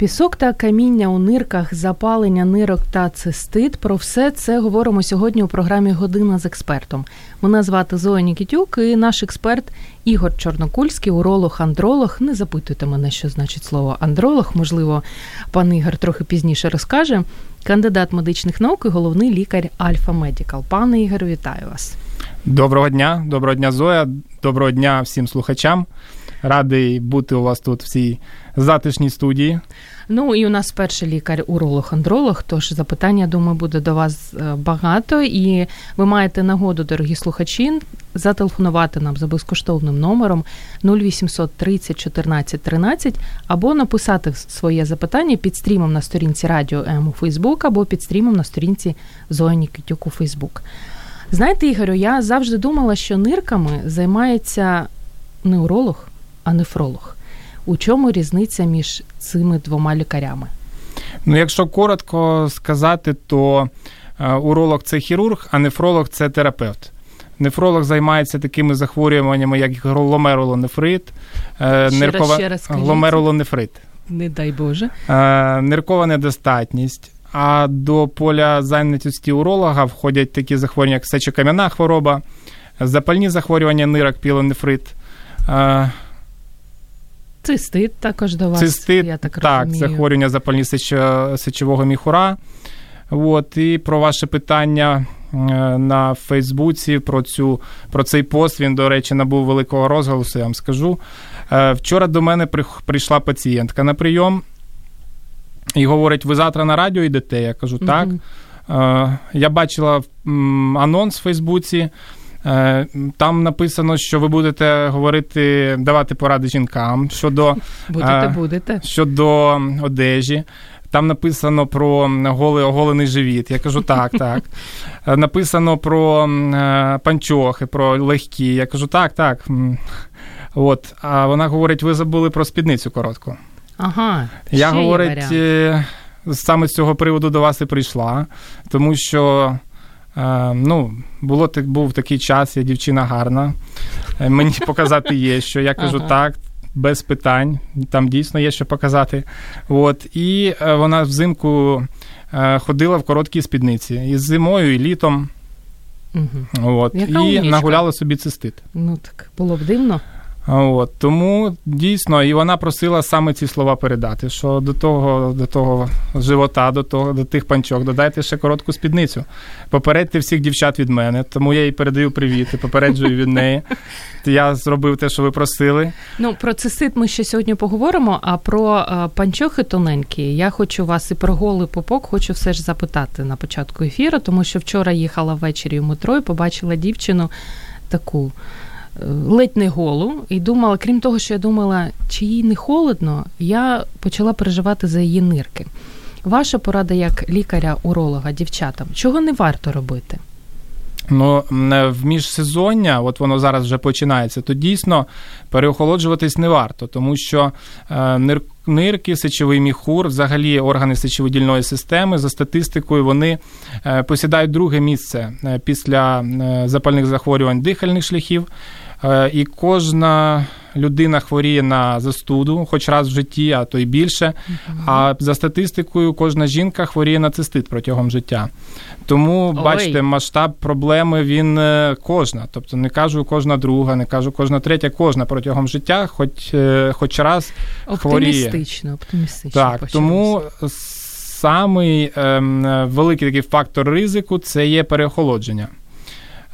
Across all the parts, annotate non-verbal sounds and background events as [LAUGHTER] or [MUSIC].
Пісок та каміння у нирках, запалення нирок та цистит. Про все це говоримо сьогодні у програмі Година з експертом. Мене звати Зоя Нікітюк і наш експерт Ігор Чорнокульський, уролог-андролог. Не запитуйте мене, що значить слово андролог. Можливо, пан Ігор трохи пізніше розкаже. Кандидат медичних наук і головний лікар Альфа Медікал. Пане Ігор, вітаю вас. Доброго дня, доброго дня, Зоя. Доброго дня всім слухачам. Радий бути у вас тут в цій затишній студії. Ну і у нас перший лікар, уролог-андролог. Тож запитання, думаю, буде до вас е, багато, і ви маєте нагоду, дорогі слухачі, зателефонувати нам за безкоштовним номером 0800 30 14 13 або написати своє запитання під стрімом на сторінці Радіо М у Фейсбук або під стрімом на сторінці Зоя Нікітюк у Фейсбук. Знаєте, Ігорю, я завжди думала, що нирками займається не уролог, а нефролог. У чому різниця між цими двома лікарями? Ну, якщо коротко сказати, то е, уролог це хірург, а нефролог це терапевт. Нефролог займається такими захворюваннями, як гломерулонефрит, е, ще ниркова... раз, ще раз гломерулонефрит. Не дай Боже. Е, ниркова недостатність. А до поля зайнятості уролога входять такі захворювання, як сечокам'яна хвороба, запальні захворювання нирок, пілонефрит. Цистит також до вас. Цистит, я так, так розумію. захворювання запальні сечового міхура. От, І про ваше питання е, на Фейсбуці про цю, про цей пост, він, до речі, набув великого розголосу, я вам скажу. Е, вчора до мене прийшла пацієнтка на прийом і говорить: ви завтра на радіо йдете? Я кажу, так. Угу. Я бачила анонс в Фейсбуці. Е, там написано, що ви будете говорити, давати поради жінкам щодо будете, будете. щодо одежі. Там написано про голий оголений живіт. Я кажу, так, так. Написано про панчохи, про легкі. Я кажу, так, так. От. А вона говорить: ви забули про спідницю коротку. Ага. Я говорить, саме з цього приводу до вас і прийшла, тому що. Ну, було був такий час, я дівчина гарна. Е, мені показати є, що я кажу ага. так, без питань. Там дійсно є що показати. От. І е, вона взимку е, ходила в короткій спідниці і зимою, і літом. Угу. От. І умнічка. нагуляла собі цистит. Ну так було б дивно. От тому дійсно, і вона просила саме ці слова передати: що до того до того живота, до того, до тих панчок, додайте ще коротку спідницю. Попередьте всіх дівчат від мене, тому я їй передаю привіт і попереджую від неї. [LAUGHS] Я зробив те, що ви просили. Ну про цисит ми ще сьогодні поговоримо. А про е, панчохи тоненькі я хочу вас і про голий попок, хочу все ж запитати на початку ефіру, тому що вчора їхала ввечері в метро і побачила дівчину таку ледь не голу, і думала, крім того, що я думала, чи їй не холодно, я почала переживати за її нирки. Ваша порада як лікаря-уролога дівчатам, чого не варто робити? Ну, в міжсезоння, от воно зараз вже починається, то дійсно переохолоджуватись не варто, тому що е, нирки, сечовий міхур, взагалі органи сечовидільної системи, за статистикою, вони е, посідають друге місце е, після запальних захворювань дихальних шляхів. Е, і кожна людина хворіє на застуду, хоч раз в житті, а то й більше. А за статистикою, кожна жінка хворіє на цистит протягом життя. Тому, Ой. бачите, масштаб проблеми він е, кожна. Тобто не кажу кожна друга, не кажу кожна третя, кожна протягом життя, хоч е, хоч раз хворіє. Оптимістично, оптимістично. Так, почалося. тому самий ем, великий такий фактор ризику це є переохолодження.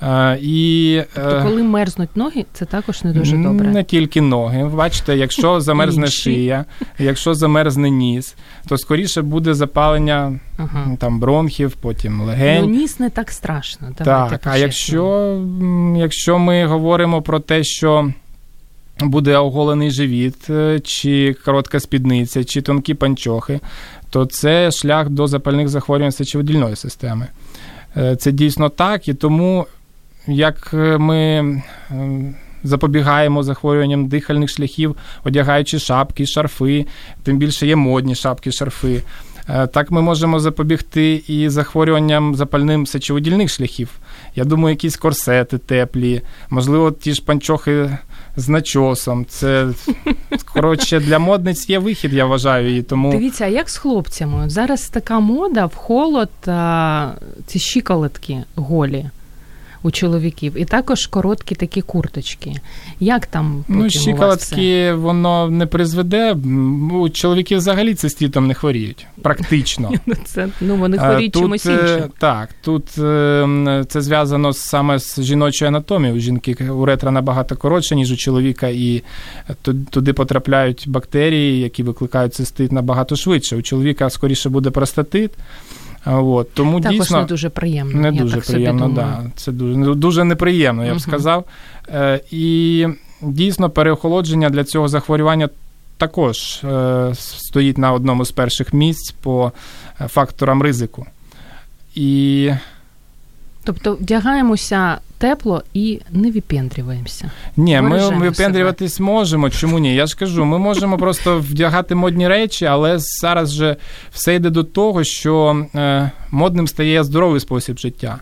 Е, і, тобто, коли мерзнуть ноги, це також не дуже добре. Не тільки ноги. Бачите, якщо [LAUGHS] замерзне шия, якщо замерзне ніс, то скоріше буде запалення ага. там бронхів, потім легень. Ну, ніс не так страшно. Так, а якщо, якщо ми говоримо про те, що буде оголений живіт, е, чи коротка спідниця, чи тонкі панчохи, то це шлях до запальних захворювань сечовидільної системи. Е, це дійсно так, і тому як ми запобігаємо захворюванням дихальних шляхів, одягаючи шапки, шарфи, тим більше є модні шапки, шарфи. Е, так ми можемо запобігти і захворюванням запальним сечовидільних шляхів. Я думаю, якісь корсети теплі, можливо, ті ж панчохи з начосом. Це коротше для модниць є вихід, я вважаю. і тому... Дивіться, а як з хлопцями? Зараз така мода в холод а, ці щиколотки голі у чоловіків, і також короткі такі курточки. Як там потім ну щиколотки воно не призведе. У чоловіків взагалі це цистітом не хворіють. Практично. [LAUGHS] Ну, це ну вони хворіють тут, чимось іншим. Так, тут ем, це зв'язано саме з жіночою анатомією. У жінки уретра набагато коротша, ніж у чоловіка, і туди потрапляють бактерії, які викликають цистит набагато швидше. У чоловіка скоріше буде простатит. От, тому Також дійсно не дуже приємно. Не я дуже так приємно, да. Це дуже дуже неприємно, я б сказав. Е, І дійсно переохолодження для цього захворювання також е, стоїть на одному з перших місць по е, факторам ризику. І Тобто вдягаємося тепло і не випендрюємося. Ні, ми випендрюватись можемо. Чому ні? Я ж кажу, ми можемо просто вдягати модні речі, але зараз же все йде до того, що е, модним стає здоровий спосіб життя.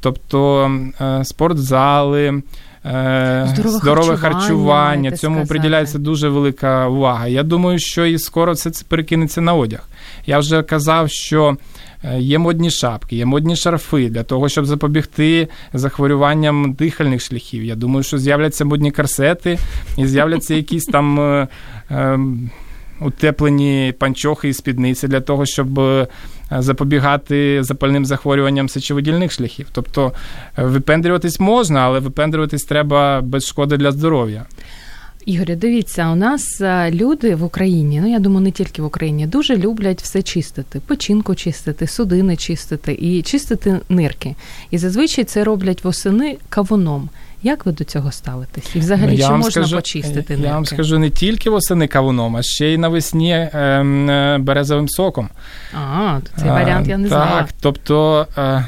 Тобто е, спортзали. Е, здорове, здорове харчування, харчування цьому сказати. приділяється дуже велика увага. Я думаю, що і скоро все це перекинеться на одяг. Я вже казав, що Е, є модні шапки, є модні шарфи для того, щоб запобігти захворюванням дихальних шляхів. Я думаю, що з'являться модні корсети і з'являться якісь там. Е, е, утеплені панчохи і спідниці для того, щоб запобігати запальним захворюванням сечовидільних шляхів. Тобто випендрюватись можна, але випендрюватись треба без шкоди для здоров'я. Ігорю, дивіться, у нас е, люди в Україні, ну я думаю, не тільки в Україні, дуже люблять все чистити, печінку чистити, судини чистити і чистити нирки. І зазвичай це роблять восени кавуном. Як ви до цього ставитесь? І взагалі ну, чи можна скажу, почистити? Я вам скажу не тільки восени кавуном, а ще й навесні ем, е, березовим соком. А, то цей варіант я не знала. Так, тобто. Е,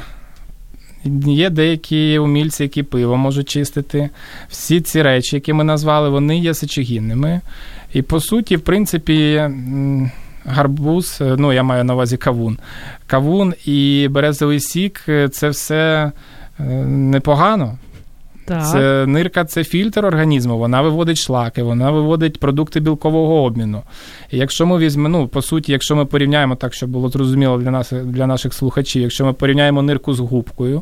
Є деякі умільці, які пиво можуть чистити. Всі ці речі, які ми назвали, вони є сечогінними. І по суті, в принципі, гарбуз, ну я маю на увазі кавун. Кавун і березовий сік це все е, непогано. Так. Це нирка це фільтр організму, вона виводить шлаки, вона виводить продукти білкового обміну. І якщо ми візьмемо, ну, по суті, якщо ми порівняємо так, щоб було зрозуміло для нас, для наших слухачів, якщо ми порівняємо нирку з губкою,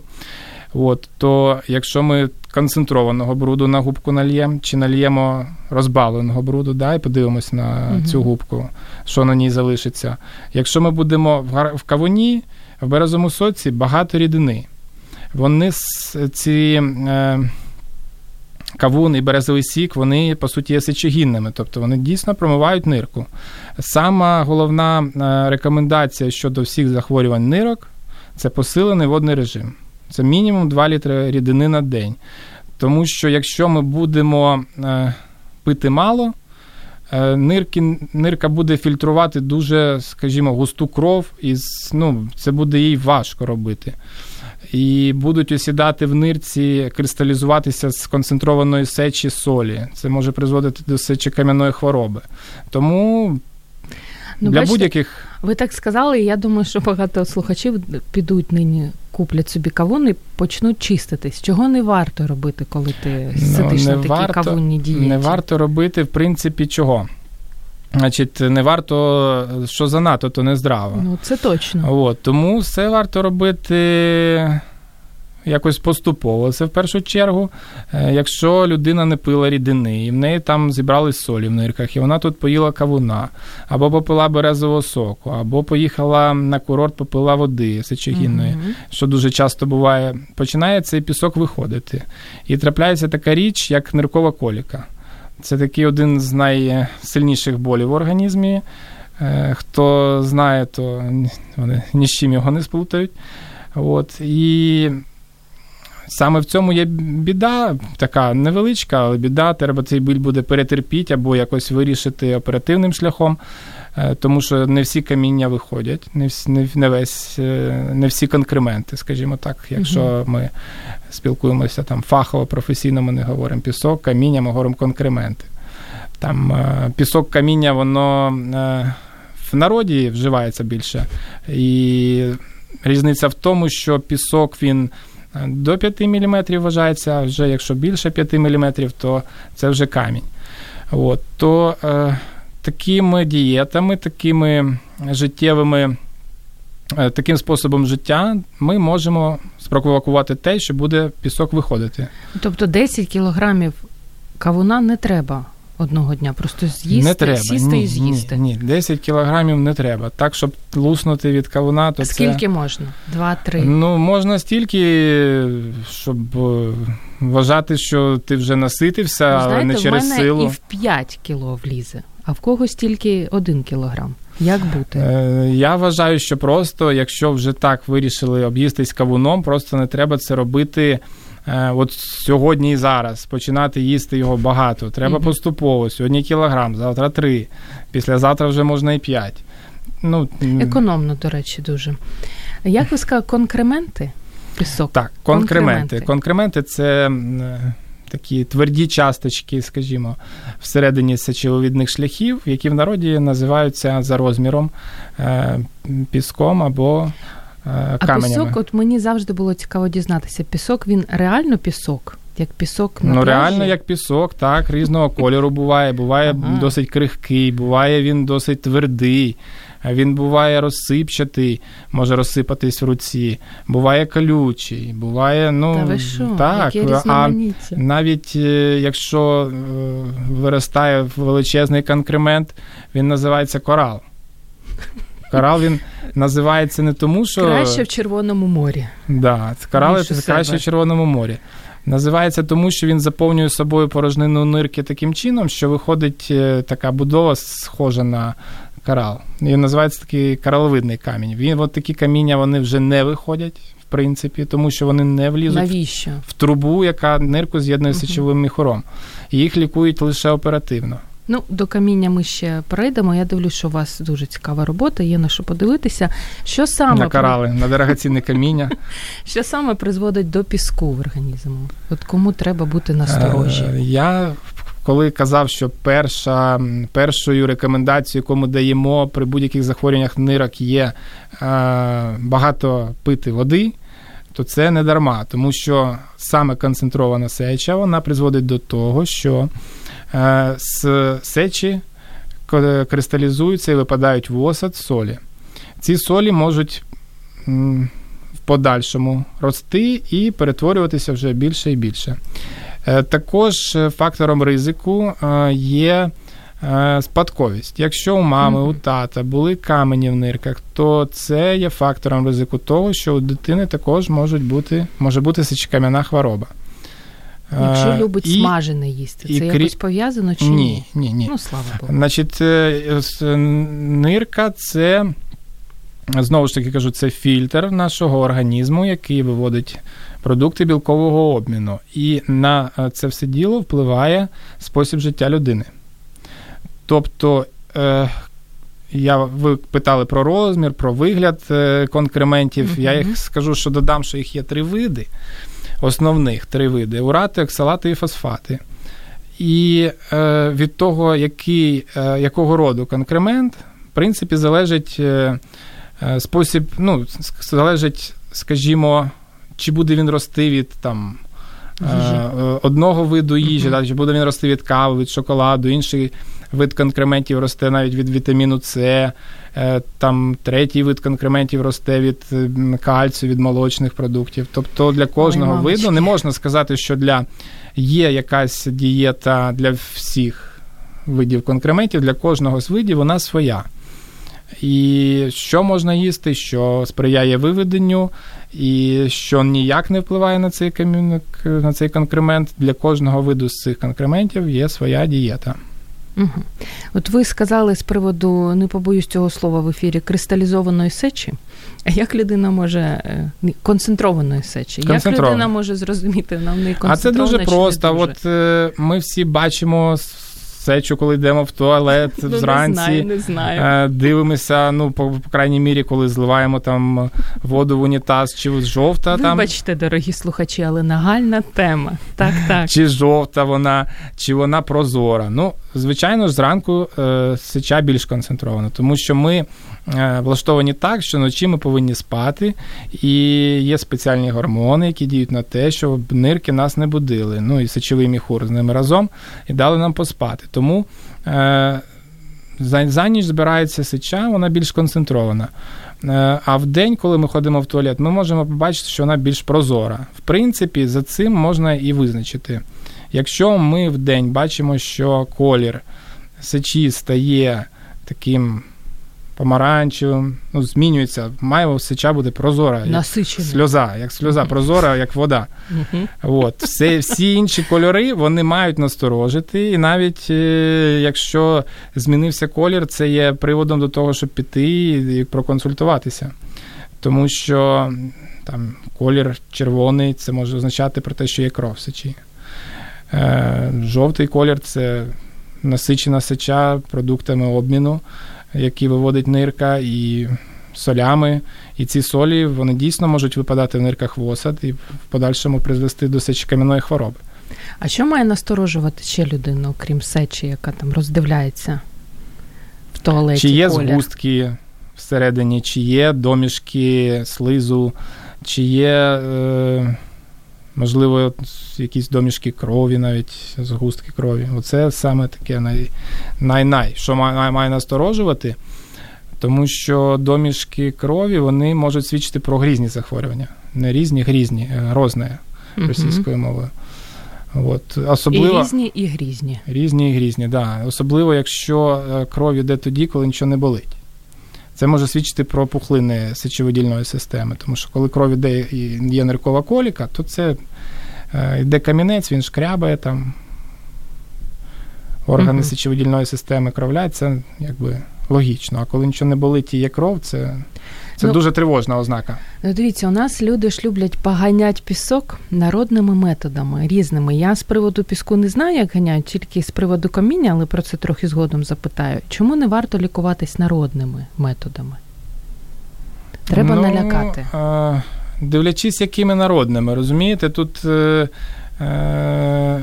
от, то якщо ми концентрованого бруду на губку нальємо, чи нальємо розбавленого бруду, да, і подивимось на угу. цю губку, що на ній залишиться. Якщо ми будемо в кавуні, в березому соці багато рідини вони ці. Е, Кавун і березовий сік, вони, по суті, є сечогінними, тобто вони дійсно промивають нирку. Сама головна е, рекомендація щодо всіх захворювань нирок це посилений водний режим. Це мінімум 2 літри рідини на день. Тому що якщо ми будемо е, пити мало, нирки, нирка буде фільтрувати дуже, скажімо, густу кров, і ну, це буде їй важко робити і будуть осідати в нирці, кристалізуватися з концентрованої сечі солі. Це може призводити до сечокам'яної хвороби. Тому ну, для бачите, будь-яких. Ви так сказали, і я думаю, що багато слухачів підуть нині, куплять собі кавун і почнуть чиститись. Чого не варто робити, коли ти ну, сидиш на такій варто, кавунній дієті? Не варто робити, в принципі, чого? Значить, не варто, що занадто, то не здраво. Ну, це точно. От, Тому все варто робити якось поступово. Це в першу чергу. Е, якщо людина не пила рідини, і в неї там зібрались солі в нирках, і вона тут поїла кавуна, або попила березового соку, або поїхала на курорт, попила води сечогінної, mm що дуже часто буває, починає цей пісок виходити. І трапляється така річ, як ниркова коліка. Це такий один з найсильніших болів в організмі. Е, хто знає, то вони ні з чим його не сплутають. От. І Саме в цьому є біда, така невеличка, але біда, треба цей біль буде перетерпіти або якось вирішити оперативним шляхом. Е, тому що не всі каміння виходять, не всі, не, не весь, е, не всі конкременти, скажімо так. Якщо ми спілкуємося там фахово, професійно, ми не говоримо пісок, каміння, ми говоримо конкременти. Там е, пісок, каміння, воно в народі вживається більше. І різниця в тому, що пісок він. До 5 мм вважається, а вже якщо більше 5 мм, то це вже камінь. От, То такими дієтами, такими життєвими, е, таким способом життя ми можемо спровокувати те, що буде пісок виходити. Тобто 10 кілограмів кавуна не треба. Одного дня просто з'їсти, не треба. сісти ні, і з'їсти. Ні, ні, 10 кілограмів не треба. Так, щоб луснути від кавуна, то скільки це... можна? Два-три? Ну, можна стільки, щоб е, вважати, що ти вже наситився, ну, але не через в мене силу. і в 5 кіло влізе а в когось тільки один кілограм. Як бути? Е, я вважаю, що просто, якщо вже так вирішили об'їстись кавуном, просто не треба це робити. Е, от сьогодні і зараз починати їсти його багато. Треба mm поступово. Сьогодні кілограм, завтра три, післязавтра вже можна і п'ять. Ну, Економно, до речі, дуже. Як ви сказали, конкременти? Пісок? Так, конкременти. Конкременти це такі тверді часточки, скажімо, всередині сечовидних шляхів, які в народі називаються за розміром е, піском або е, каменями. А пісок, от мені завжди було цікаво дізнатися, пісок він реально пісок? Як пісок на Ну, пляжі? реально, як пісок, так, різного кольору буває. Буває ага. досить крихкий, буває він досить твердий. Він буває розсипчатий, може розсипатись в руці, буває колючий, буває, ну Та ви що? так, Які а навіть е, якщо е, виростає величезний конкремент, він називається корал. Корал він називається не тому, що. Краще в Червоному морі. Да, Корал це краще в Червоному морі. Називається тому, що він заповнює собою порожнину нирки таким чином, що виходить е, така будова, схожа на корал. І називається такий кораловидний камінь. Він от такі каміння вони вже не виходять, в принципі, тому що вони не влізуть Навіщо? в трубу, яка нирку з'єднує з сечовим міхором. І їх лікують лише оперативно. Ну, до каміння ми ще перейдемо. Я дивлюсь, що у вас дуже цікава робота, є на що подивитися. Що саме на корали, на дорогоцінне каміння. [LAUGHS] Що саме призводить до піску в організму? От кому треба бути насторожі? Е, я коли казав, що перша, першою рекомендацією, яку ми даємо при будь-яких захворюваннях нирок, є е, багато пити води, то це не дарма, тому що саме концентрована сеча вона призводить до того, що е, з сечі кристалізуються і випадають в осад солі. Ці солі можуть в подальшому рости і перетворюватися вже більше і більше. Е, також е, фактором ризику е, є спадковість. Якщо у мами, у тата були камені в нирках, то це є фактором ризику того, що у дитини також можуть бути, може бути сечокам'яна хвороба. Якщо любить і, смажене їсти, це і, якось пов'язано чи ні? Ні, ні, ні. Ну, слава Богу. Значить, нирка це, знову ж таки кажу, це фільтр нашого організму, який виводить продукти білкового обміну. І на е, це все діло впливає спосіб життя людини. Тобто, е, я, ви питали про розмір, про вигляд е, конкрементів. Mm-hmm. Я їх скажу, що додам, що їх є три види. Основних три види: урати, оксалати і фосфати. І е, від того, який, е, якого роду конкремент, в принципі, залежить е, спосіб, ну, залежить, скажімо, чи буде він рости від там. Е, одного виду їжі, uh-huh. чи буде він рости від кави, від шоколаду, інший вид конкрементів росте навіть від вітаміну С, е, там третій вид конкрементів росте від кальцію, від молочних продуктів. Тобто для кожного Ой, виду не можна сказати, що для є якась дієта для всіх видів конкрементів, для кожного з видів вона своя. І що можна їсти, що сприяє виведенню, і що ніяк не впливає на цей камінник, на цей конкремент. Для кожного виду з цих конкрементів є своя дієта. Угу. От ви сказали з приводу, не побоюсь цього слова в ефірі, кристалізованої сечі. А як людина може е, концентрованої сечі? Як людина може зрозуміти нам не А це дуже просто. От е, ми всі бачимо сечу, коли йдемо в туалет [LAUGHS] ну, зранці. Не знаю, не знаю. Е, дивимося, ну, по, по крайній мірі, коли зливаємо там воду в унітаз, чи жовта. Вибачте, там... дорогі слухачі, але нагальна тема. Так, так. Чи жовта вона, чи вона прозора. Ну, звичайно зранку е, сеча більш концентрована, тому що ми влаштовані так, що вночі ми повинні спати, і є спеціальні гормони, які діють на те, щоб нирки нас не будили. Ну і сечовий міхур з ними разом і дали нам поспати. Тому е, за, за ніч збирається сеча, вона більш концентрована. Е, а в день, коли ми ходимо в туалет, ми можемо побачити, що вона більш прозора. В принципі, за цим можна і визначити. Якщо ми в день бачимо, що колір сечі стає таким помаранчевим, ну, змінюється, має сеча буде прозора, як сльоза, як сльоза прозора, як вода. От. Все, Всі інші кольори вони мають насторожити, і навіть е, якщо змінився колір, це є приводом до того, щоб піти і проконсультуватися. Тому що там колір червоний це може означати про те, що є кров в сечі. Е, жовтий колір це насичена сеча продуктами обміну, які виводить нирка, і солями. І ці солі вони дійсно можуть випадати в нирках в осад і в подальшому призвести до сечокам'яної хвороби. А що має насторожувати ще людину, окрім сечі, яка там роздивляється в туалеті? Чи є колір? згустки всередині, чи є домішки слизу, чи є. Е- Можливо, якісь домішки крові, навіть згустки крові. Оце саме таке най-най, що має, має насторожувати, тому що домішки крові вони можуть свідчити про грізні захворювання. Не різні, грізні, е, грозне російською мовою. От, особливо, І різні, і грізні. Різні і грізні, да. Особливо, якщо е, кров йде тоді, коли нічого не болить. Це може свідчити про пухлини сечовидільної системи, тому що коли кров іде і є ниркова коліка, то це е, йде камінець, він шкрябає там. Органи uh сечовидільної системи кровлять, це якби логічно. А коли нічого не болить і є кров, це це ну, дуже тривожна ознака. Ну, Дивіться, у нас люди ж люблять поганять пісок народними методами різними. Я з приводу піску не знаю, як ганяють, тільки з приводу каміння, але про це трохи згодом запитаю. Чому не варто лікуватись народними методами? Треба ну, налякати. А, дивлячись, якими народними, розумієте, тут. Е, е,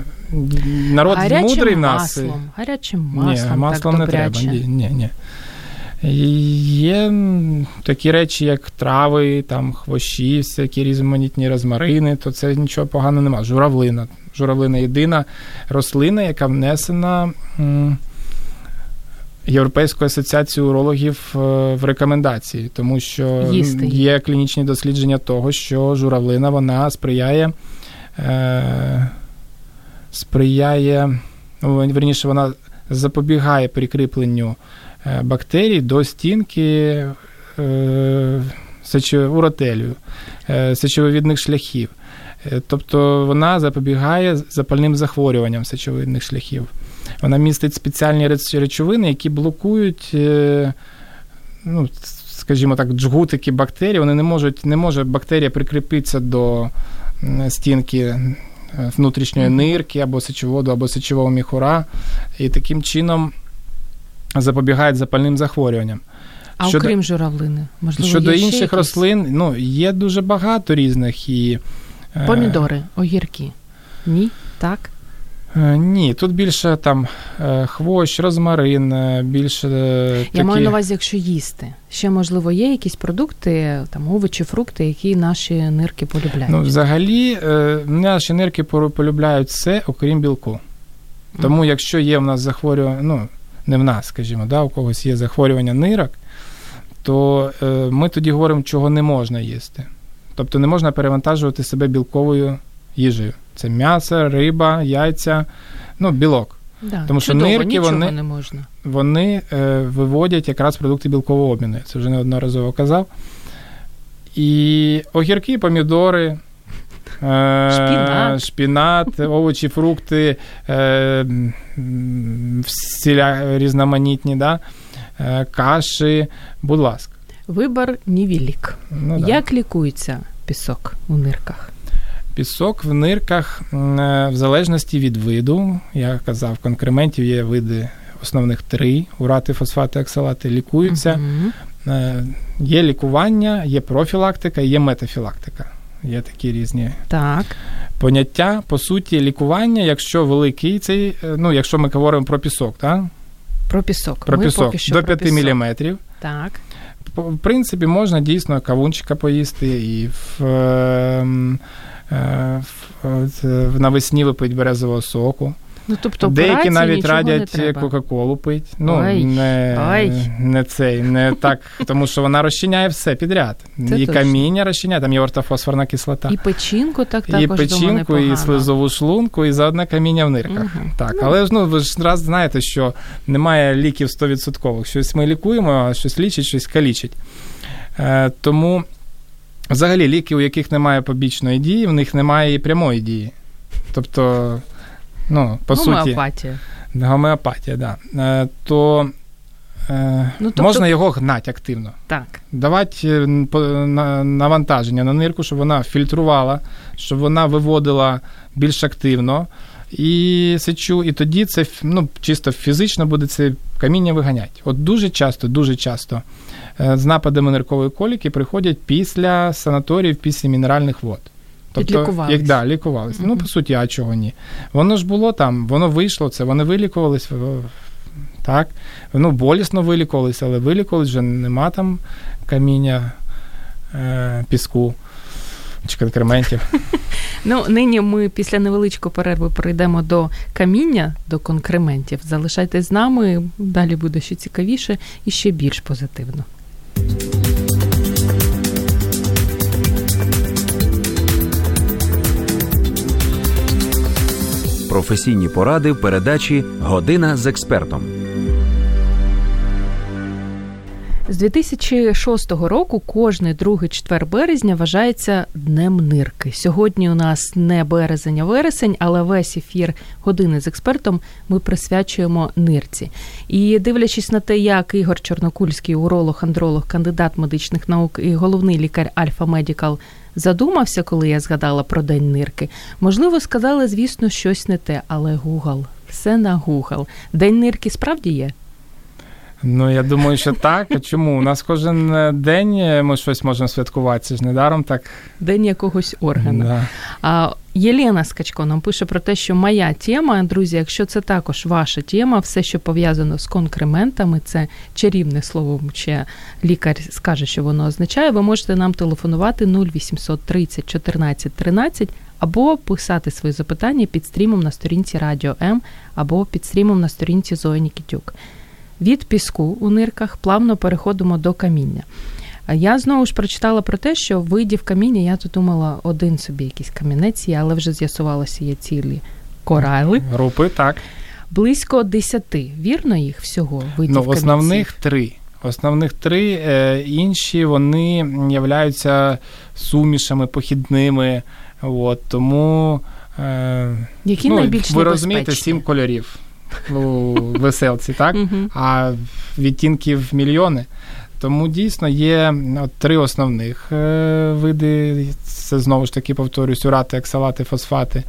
Народ гарячим мудрий в нас. Гарячим маслом. Ні, маслом так не добряче. треба. Ні, ні, ні. Є такі речі, як трави, там хвощі, всякі різноманітні розмарини, то це нічого поганого немає. Журавлина. Журавлина єдина рослина, яка внесена Європейською асоціацією урологів е, в рекомендації, тому що Їсти. є клінічні дослідження того, що журавлина вона сприяє. Е, сприяє, ну, верніше, вона запобігає прикріпленню бактерій до стінки е, уротелю, е, сечовивідних шляхів. Тобто вона запобігає запальним захворюванням сечовидних шляхів. Вона містить спеціальні речовини, які блокують, ну, скажімо так, джгутики бактерій. Вони не можуть, не може бактерія прикріпитися до стінки внутрішньої нирки або сечоводу, або сечового міхура. І таким чином запобігають запальним захворюванням. А щодо, окрім журавлини, можливо, щодо є інших ще рослин, ну є дуже багато різних і е, помідори, огірки. Ні, так. Е, ні, тут більше там е, хвощ, розмарин, більше. Я маю на увазі, якщо їсти. Ще, можливо, є якісь продукти, там овочі, фрукти, які наші нирки полюбляють. Ну, взагалі, наші нирки полюбляють все, окрім білку. Тому, якщо є в нас захворювання, ну, не в нас, скажімо, да, у когось є захворювання нирок, то е, ми тоді говоримо, чого не можна їсти. Тобто не можна перевантажувати себе білковою їжею. Це м'ясо, риба, яйця, ну, білок. Да, Тому що нирки вони не можна. вони е, виводять якраз продукти білкового обміну. Я це вже неодноразово казав. І огірки, помідори, Шпінат. шпінат, [LAUGHS] овочі, фрукти, е, всіля різноманітні, да? е, каші. Будь ласка. Вибор невелик. Ну, да. Як лікується пісок у нирках? Пісок в нирках е, в залежності від виду. Я казав, конкрементів є види основних три: урати, фосфати, оксалати лікуються. Е, Є лікування, є профілактика, є метафілактика. Є такі різні Так. поняття. По суті, лікування, якщо великий цей, е, ну якщо ми говоримо про пісок, так? Про пісок. Про Ми пісок поки що до про 5 міліметрів. мм. Так. В принципі, можна дійсно кавунчика поїсти і в, ем, е, в, е, навесні випить березового соку. Ну, тобто, Деякі навіть радять. Кока-Колу пить. Ну, Ой, не, ой. не цей, не [LAUGHS] так, тому що вона розчиняє все підряд. Це і точно. каміння розчиняє, там є ортофосфорна кислота. І печінку так І печінку, думаю, і слизову шлунку, і заодне каміння в нирках. Мгм. Так, але ж ну ви ж раз знаєте, що немає ліків 100%. Щось ми лікуємо, а щось лічить, щось калічить. Е, тому взагалі ліки, у яких немає побічної дії, в них немає і прямої дії. Тобто, ну, по суті, Гомеопатія. гомеопатія, да. Е, то е, Ну, тобто- можна його гнати активно Так. давати е, навантаження на нирку, щоб вона фільтрувала, щоб вона виводила більш активно і сечу, і тоді це ну, чисто фізично буде це каміння виганяти. От дуже часто, дуже часто е, з нападами ниркової коліки приходять після санаторіїв, після мінеральних вод. Підлікувались. як да, лікувалися. Ну, по суті, а чого ні? Воно ж було там, воно вийшло, це вони вилікувались, так. Ну, болісно вилікувалися, але вилікувались, вже нема там каміння, е, піску чи конкрементів. [LAUGHS] Ну, нині ми після невеличкої перерви перейдемо до каміння, до конкрементів. Залишайтесь з нами, далі буде ще цікавіше і ще більш позитивно. Професійні поради в передачі Година з експертом. З 2006 року кожний другий четвер березня вважається днем нирки. Сьогодні у нас не березень, а вересень, але весь ефір години з експертом ми присвячуємо нирці. І дивлячись на те, як Ігор Чорнокульський, уролог, андролог, кандидат медичних наук і головний лікар Альфа Медікал задумався, коли я згадала про день нирки. Можливо, сказали, звісно, щось не те, але Гугл. Все на Гугл. День нирки справді є. Ну, я думаю, що так. Чому? У нас кожен е, день е, ми щось можемо святкувати. Це ж недаром так. День якогось органу. Да. А Єлена Скачко нам пише про те, що моя тема, друзі, якщо це також ваша тема, все, що пов'язано з конкрементами, це чарівне слово, ще лікар скаже, що воно означає. Ви можете нам телефонувати 0800 30 14 13 або писати свої запитання під стрімом на сторінці Радіо М або під стрімом на сторінці Зої Нікітюк. Від піску у нирках плавно переходимо до каміння. Я знову ж прочитала про те, що видів каміння, я тут думала, один собі якийсь камінець є, але вже з'ясувалося, є цілі корали. Групи, так. Близько десяти. Вірно їх всього видів Ну, основних камінців? три. Основних три, е, інші вони являються сумішами похідними. От, тому е, Які ну, найбільш ви розумієте, сім кольорів у веселці, так? А відтінків мільйони. Тому дійсно є от, три основних е, види. Це знову ж таки повторюсь, урати, оксалати, фосфати.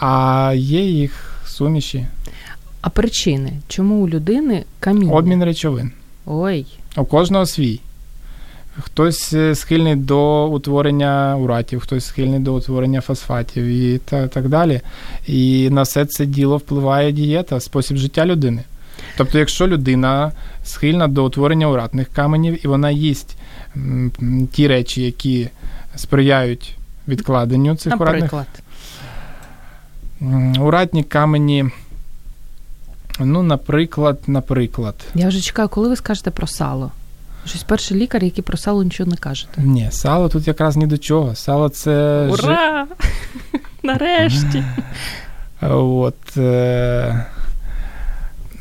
А є їх суміші. А причини, чому у людини каміння? Обмін речовин. Ой, У кожного свій. Хтось е, схильний до утворення уратів, хтось схильний до утворення фосфатів і та, так далі. І на все це діло впливає дієта, спосіб життя людини. Тобто, якщо людина схильна до утворення уратних каменів, і вона їсть ті речі, які сприяють відкладенню цих уратних наприклад. м, уратні камені. Ну, наприклад, наприклад. Я вже чекаю, коли ви скажете про сало. Щось перший лікар, який про сало нічого не кажете. Ні, сало тут якраз ні до чого. Сало це Ура! [LAUGHS] Нарешті. От, е,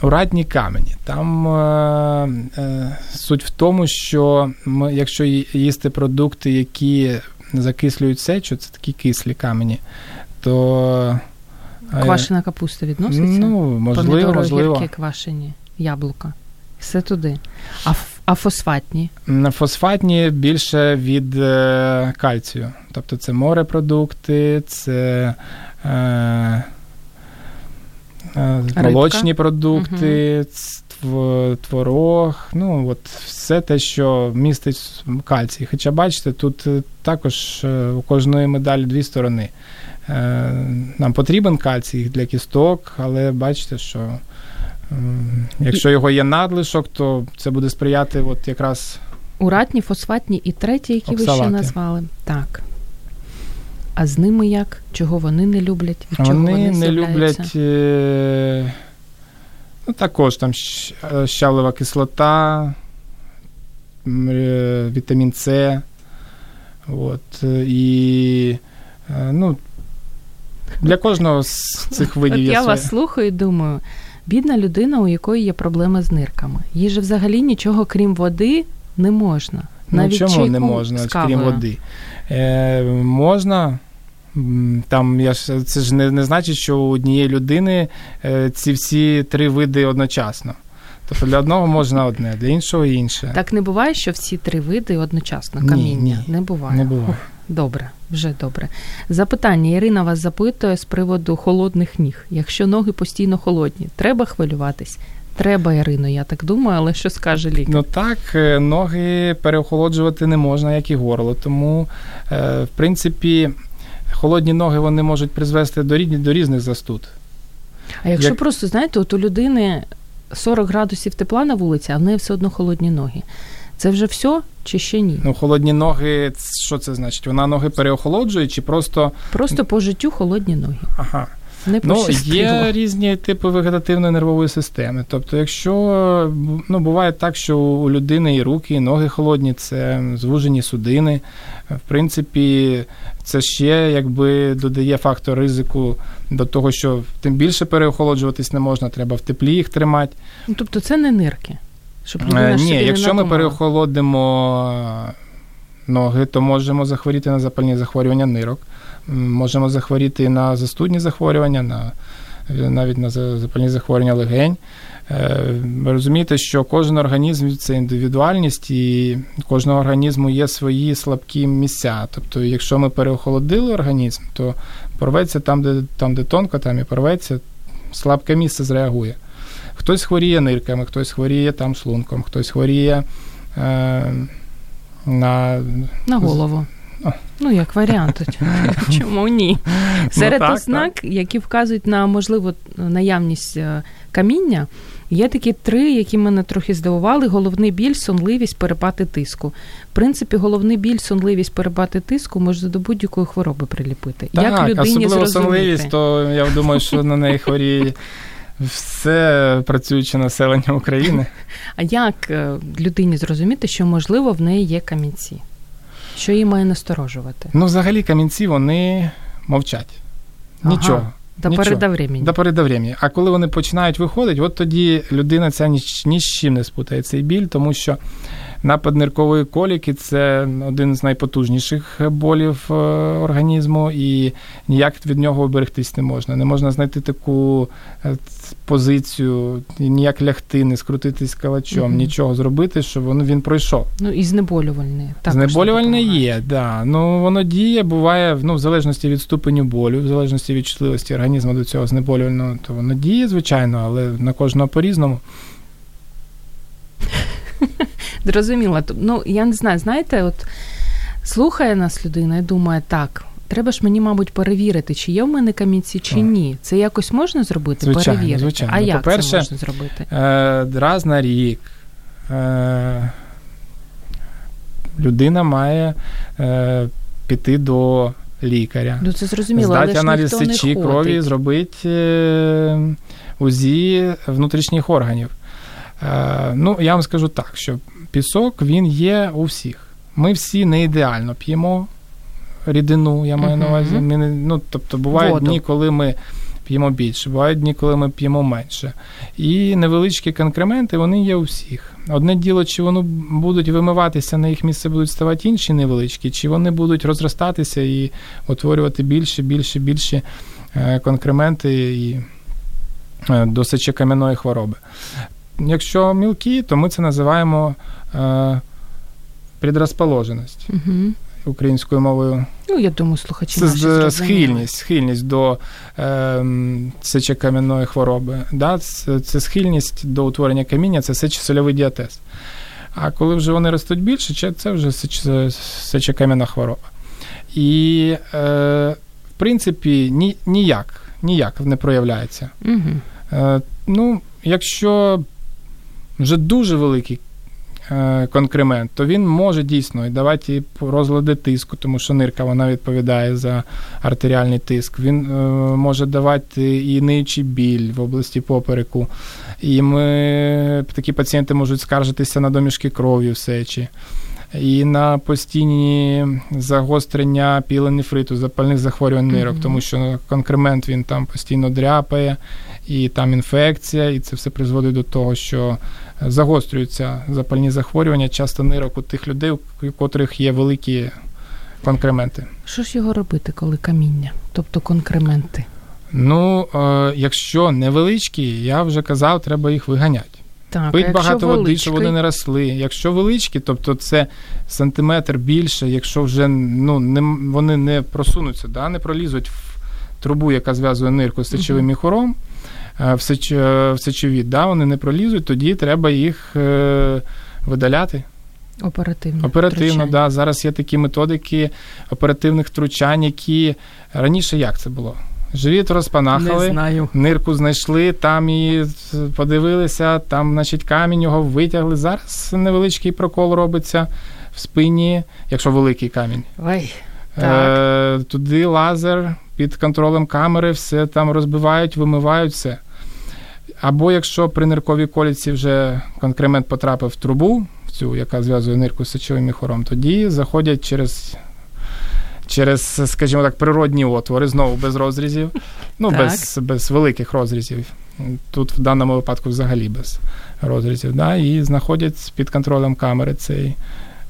урадні камені. Там е, е, суть в тому, що ми, якщо їсти продукти, які закислюють сечу, це такі кислі камені, то. е, Квашена капуста відноситься? Ну, можливо, Помідори, можливо. огірки квашені, яблука. Все туди. А, а фосфатні? На Фосфатні більше від е, кальцію. Тобто це морепродукти, це е, молочні продукти, тв- творог, ну от все те, що містить кальцій. Хоча бачите, тут е, також е, у кожної медалі дві сторони. Е, Нам потрібен кальцій для кісток, але бачите, що якщо його є надлишок, то це буде сприяти от якраз Уратні, фосфатні і треті, які ви ще назвали. Так. А з ними як? Чого вони не люблять? Від чого вони, вони не люблять е, ну, також там е, щавлева кислота, е, вітамін С. От, е, і е, ну, для кожного з цих видів От я своє. вас слухаю і думаю, бідна людина, у якої є проблеми з нирками. Їй же взагалі нічого, крім води, не можна. Навіть ну, чому не можна, крім води? Е, можна. Там я ж це ж не, не значить, що у однієї людини е, ці всі три види одночасно. Тобто для одного можна одне, для іншого інше. Так не буває, що всі три види одночасно каміння. ні. Не буває. Не буває. Добре, вже добре. Запитання Ірина вас запитує з приводу холодних ніг. Якщо ноги постійно холодні, треба хвилюватись. Треба, Ірино, я так думаю, але що скаже лікар? Ну так, е, ноги переохолоджувати не можна, як і горло. Тому, е, в принципі, холодні ноги вони можуть призвести до, до різних застуд. а якщо як- просто, знаєте, от у людини 40 градусів тепла на вулиці, а в неї все одно холодні ноги. Це вже все чи ще ні? Ну, холодні ноги, що це значить? Вона ноги переохолоджує чи просто. Просто по життю холодні ноги. Ага. Не Ну, є різні типи вегетативної нервової системи. Тобто, якщо ну, буває так, що у людини і руки, і ноги холодні, це звужені судини. В принципі, це ще якби додає фактор ризику до того, що тим більше переохолоджуватись не можна, треба в теплі їх тримати. Ну, тобто це не нирки. Щоб людина Е, Ні, собі не якщо ми переохолодимо ноги, то можемо захворіти на запальні захворювання нирок. Можемо захворіти на застудні захворювання, на, навіть на запальні захворювання легень. Е, Ви розумієте, що кожен організм це індивідуальність, і кожного організму є свої слабкі місця. Тобто, якщо ми переохолодили організм, то порветься там, де, там, де тонко, там і порветься, слабке місце зреагує. Хтось хворіє нирками, хтось хворіє там шлунком, хтось хворіє е, на На голову. Ну, як варіант. [LAUGHS] Чому ні? Серед так, ознак, які вказують на можливу наявність е, каміння, є такі три, які мене трохи здивували: головний біль, сонливість, перепати тиску. В принципі, головний біль, сонливість, перепати тиску можна до будь-якої хвороби приліпити. так, Як людині особливо зрозуміти? сонливість, то я думаю, що на неї хворіє все працююче населення України. [LAUGHS] А як е, людині зрозуміти, що можливо в неї є камінці? Що її має насторожувати? Ну, взагалі, камінці вони мовчать. Ага. Нічого. До Нічого. переда времени. До времени. А коли вони починають виходити, от тоді людина ця ні, ні з чим не спутає цей біль, тому що напад ниркової коліки це один з найпотужніших болів е, організму, і ніяк від нього оберегтись не можна. Не можна знайти таку е, позицію, ніяк лягти, не скрутитись калачом, Мгм. нічого зробити, щоб він, він пройшов. Ну і знеболювальне. Знеболювальне є, да. Ну воно діє, буває ну, в залежності від ступеню болю, в залежності від чутливості організму до цього знеболювального, то воно діє, звичайно, але на кожного по-різному. [LAUGHS] Зрозуміла. Т- Ну, я не знаю, знаєте, от слухає нас людина і думає, так, треба ж мені, мабуть, перевірити, чи є в мене камінці, чи ні. Це якось можна зробити? Звичайно, перевірити. звичайно. А як По-перше, це можна зробити? Е, раз на рік е, людина має е, піти до лікаря. Ну, це зрозуміло, Здати аналіз сечі, крові, зробити е, УЗІ внутрішніх органів. Е, ну, я вам скажу так, що пісок він є у всіх. Ми всі не ідеально п'ємо рідину, я маю на увазі. Ми не, ну, тобто бувають Воду. дні, коли ми п'ємо більше, бувають дні, коли ми п'ємо менше. І невеличкі конкременти вони є у всіх. Одне діло, чи вони будуть вимиватися, на їх місце будуть ставати інші невеличкі, чи вони будуть розростатися і утворювати більше, більше, більше конкременти і до сечокам'яної хвороби. Якщо мілкі, то ми це називаємо е, предрозположеність. Угу. Українською мовою. Ну, я думаю, слухачі. Це наші схильність схильність до е, сечокам'яної хвороби. Да? Це, це схильність до утворення каміння, це сечосольовий діатез. А коли вже вони ростуть більше, це вже сечокам'яна хвороба. І, е, в принципі, ні, ніяк ніяк не проявляється. Угу. Е, Ну, якщо вже дуже великий е, конкремент, то він може дійсно і давати розлади тиску, тому що нирка вона відповідає за артеріальний тиск. Він е, може давати і ниючий біль в області попереку. І ми такі пацієнти можуть скаржитися на домішки крові в сечі. І на постійні загострення піленефриту, запальних захворювань нирок, mm-hmm. тому що конкремент він там постійно дряпає, і там інфекція, і це все призводить до того, що загострюються запальні захворювання, часто нирок у тих людей, у котрих є великі конкременти. Що ж його робити, коли каміння, тобто конкременти? Ну, е, якщо невеличкі, я вже казав, треба їх виганяти. Так, Пить багато величкий... води, щоб вони не росли. Якщо величкі, тобто це сантиметр більше, якщо вже ну, не, вони не просунуться, да, не пролізуть в трубу, яка зв'язує нирку з сечовим міхуром, в, сеч, в сечові, да, вони не пролізуть, тоді треба їх е, видаляти. Оперативно. Оперативно, да. Зараз є такі методики оперативних втручань, які раніше як це було? Живіт розпанахали, Не знаю. нирку знайшли, там і подивилися, там, значить, камінь його витягли. Зараз невеличкий прокол робиться в спині, якщо великий камінь. Ой, так. Е, Туди лазер під контролем камери, все там розбивають, вимивають все. Або якщо при нирковій коліці вже конкремент потрапив в трубу, в цю, яка зв'язує нирку з сечовим міхором, тоді заходять через через, скажімо так, природні отвори, знову без розрізів, ну, без без великих розрізів. Тут в даному випадку взагалі без розрізів. Да? І знаходять під контролем камери цей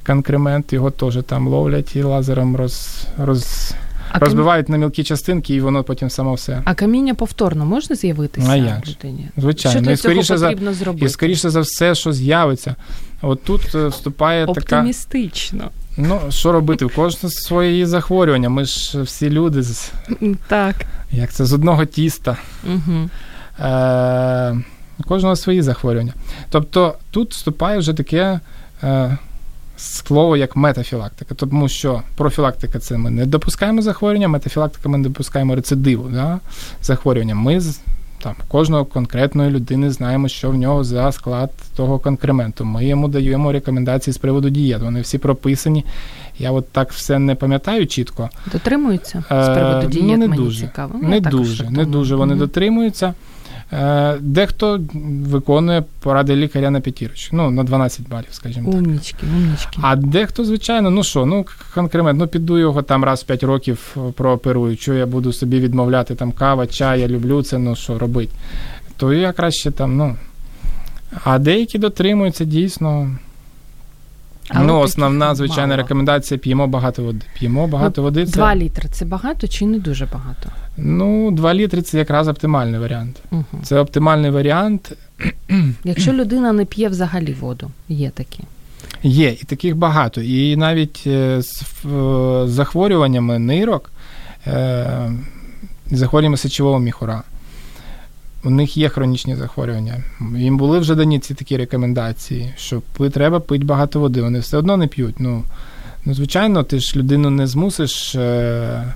конкремент, його теж там ловлять і лазером роз, роз, а розбивають каміння... на мілкі частинки, і воно потім само все. А каміння повторно можна з'явитися а як? людині? Звичайно, що для і скоріше цього потрібно за зробити? і скоріше за все, що з'явиться. От тут е, вступає така. Оптимістично. Ну, що робити? У кожного свої захворювання. Ми ж всі люди з так. Як це з одного тіста. Угу. Е, У кожного свої захворювання. Тобто тут вступає вже таке е, слово як метафілактика. Тому що профілактика це ми не допускаємо захворювання, метафілактика ми не допускаємо рецидиву да, захворювання. Ми там кожного конкретної людини знаємо, що в нього за склад того конкременту. Ми йому даємо рекомендації з приводу дієт. Вони всі прописані. Я от так все не пам'ятаю чітко. Дотримуються з приводу дієт? Ну, не мені дуже. цікаво. Не дуже, не дуже вони mm дотримуються. Е, дехто виконує поради лікаря на п'ятірочку, ну, на 12 балів, скажімо так. Умнічки, умнічки. А дехто, звичайно, ну що, ну конкремент, ну піду його там раз в 5 років прооперую, що я буду собі відмовляти там кава, чай, я люблю це, ну що робити. То я краще там, ну. А деякі дотримуються дійсно. Але ну, основна, звичайна мало. рекомендація п'ємо багато води. П'ємо багато ну, води. Це... 2 літри це багато чи не дуже багато? Ну, 2 літри це якраз оптимальний варіант. Угу. Це оптимальний варіант. [CLEARS THROAT] Якщо людина не п'є взагалі воду, є такі. Є, і таких багато. І навіть з захворюваннями нирок, захворюваннями сечового міхура. У них є хронічні захворювання. Їм були вже дані ці такі рекомендації, що треба пити багато води. Вони все одно не п'ють. Ну, ну звичайно, ти ж людину не змусиш е,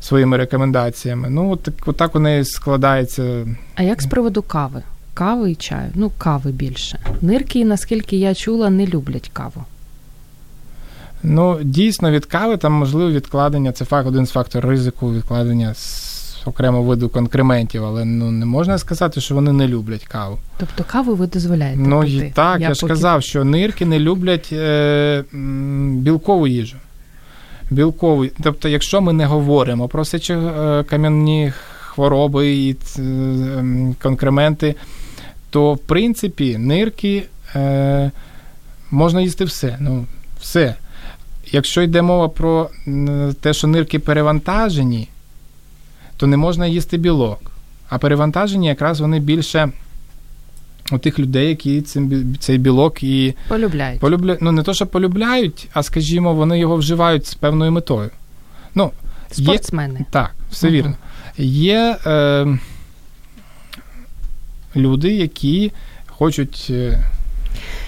своїми рекомендаціями. Ну, от так, от так у неї складається. А як з приводу кави? Кави і чаю? Ну, кави більше. Нирки, наскільки я чула, не люблять каву. Ну, дійсно, від кави там можливо відкладення. Це факт, один з факторів ризику відкладення окремо виду конкрементів, але ну не можна сказати, що вони не люблять каву. Тобто каву ви дозволяєте? Ну пити? і так, я, я ж поки... казав, що нирки не люблять е, білкову їжу. Білкову. Тобто, якщо ми не говоримо про сечокам'яні хвороби і ем, конкременти, то в принципі нирки е, можна їсти все. Ну, все. Якщо йде мова про те, що нирки перевантажені, то не можна їсти білок. А перевантажені якраз вони більше у тих людей, які цим, цей білок і полюбляють. полюбляють. Ну, не то, що полюбляють, а скажімо, вони його вживають з певною метою. Ну, Спортсмени. Є, так, все угу. вірно. Є е, люди, які хочуть. Е,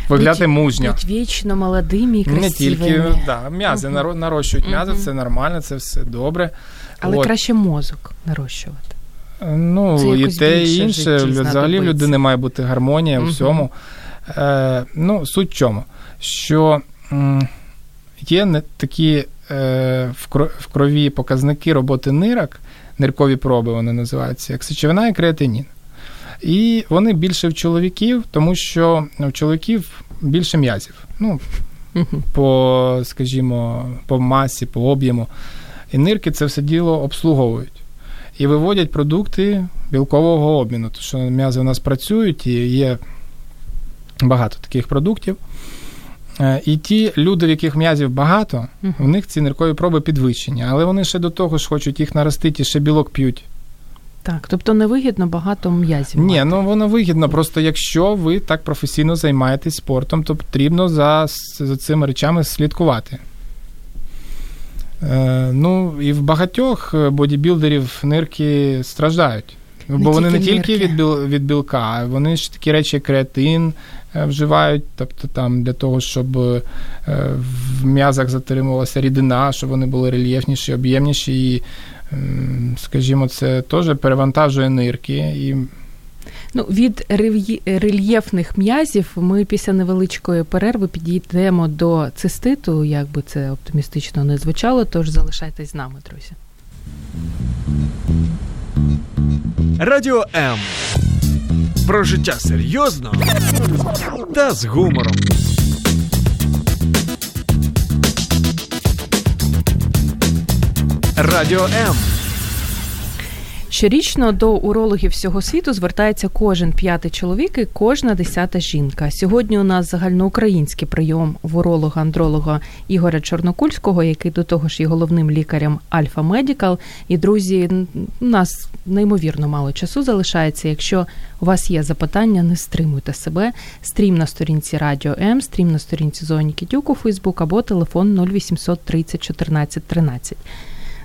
виглядати мужньо. Будь вічно молодими і красивими. Не тільки да, м'язи uh нарощують м'язи, це нормально, це все добре. Але От. краще мозок нарощувати. Ну, і те, і інше. Взагалі в людини має бути гармонія у всьому. Е, Ну, суть в чому? Що є такі е, в крові показники роботи нирок, ниркові проби вони називаються, як сечовина і креатинін. І вони більше в чоловіків, тому що в чоловіків більше м'язів. Ну, По, скажімо, по масі, по об'єму. І нирки це все діло обслуговують. І виводять продукти білкового обміну. Тому що м'язи у нас працюють і є багато таких продуктів. Е, і ті люди, в яких м'язів багато, в них ці ниркові проби підвищені, але вони ще до того ж хочуть їх наростити ще білок п'ють. Так, тобто невигідно багато м'язів. Ні, мати. ну воно вигідно. Просто якщо ви так професійно займаєтесь спортом, то потрібно за, за цими речами слідкувати. Е, Ну і в багатьох бодібілдерів нирки страждають. Не бо вони не тільки від біл, від білка, а вони ж такі речі, як креатин е, вживають, тобто там для того, щоб е, в м'язах затримувалася рідина, щоб вони були рельєфніші, об'ємніші і скажімо, це теж перевантажує нирки. І... Ну, Від рельєфних м'язів ми після невеличкої перерви підійдемо до циститу, як би це оптимістично не звучало, тож залишайтесь з нами, друзі. Радіо М. Про життя серйозно та з гумором. Радіо М. Щорічно до урологів всього світу звертається кожен п'ятий чоловік і кожна десята жінка. Сьогодні у нас загальноукраїнський прийом в уролога-андролога Ігоря Чорнокульського, який до того ж є головним лікарем Альфа Медікал. І друзі, у нас неймовірно мало часу залишається. Якщо у вас є запитання, не стримуйте себе. Стрім на сторінці Радіо М, стрім на сторінці Зої Нікітюк у Фейсбук або телефон 0800 30 14 13.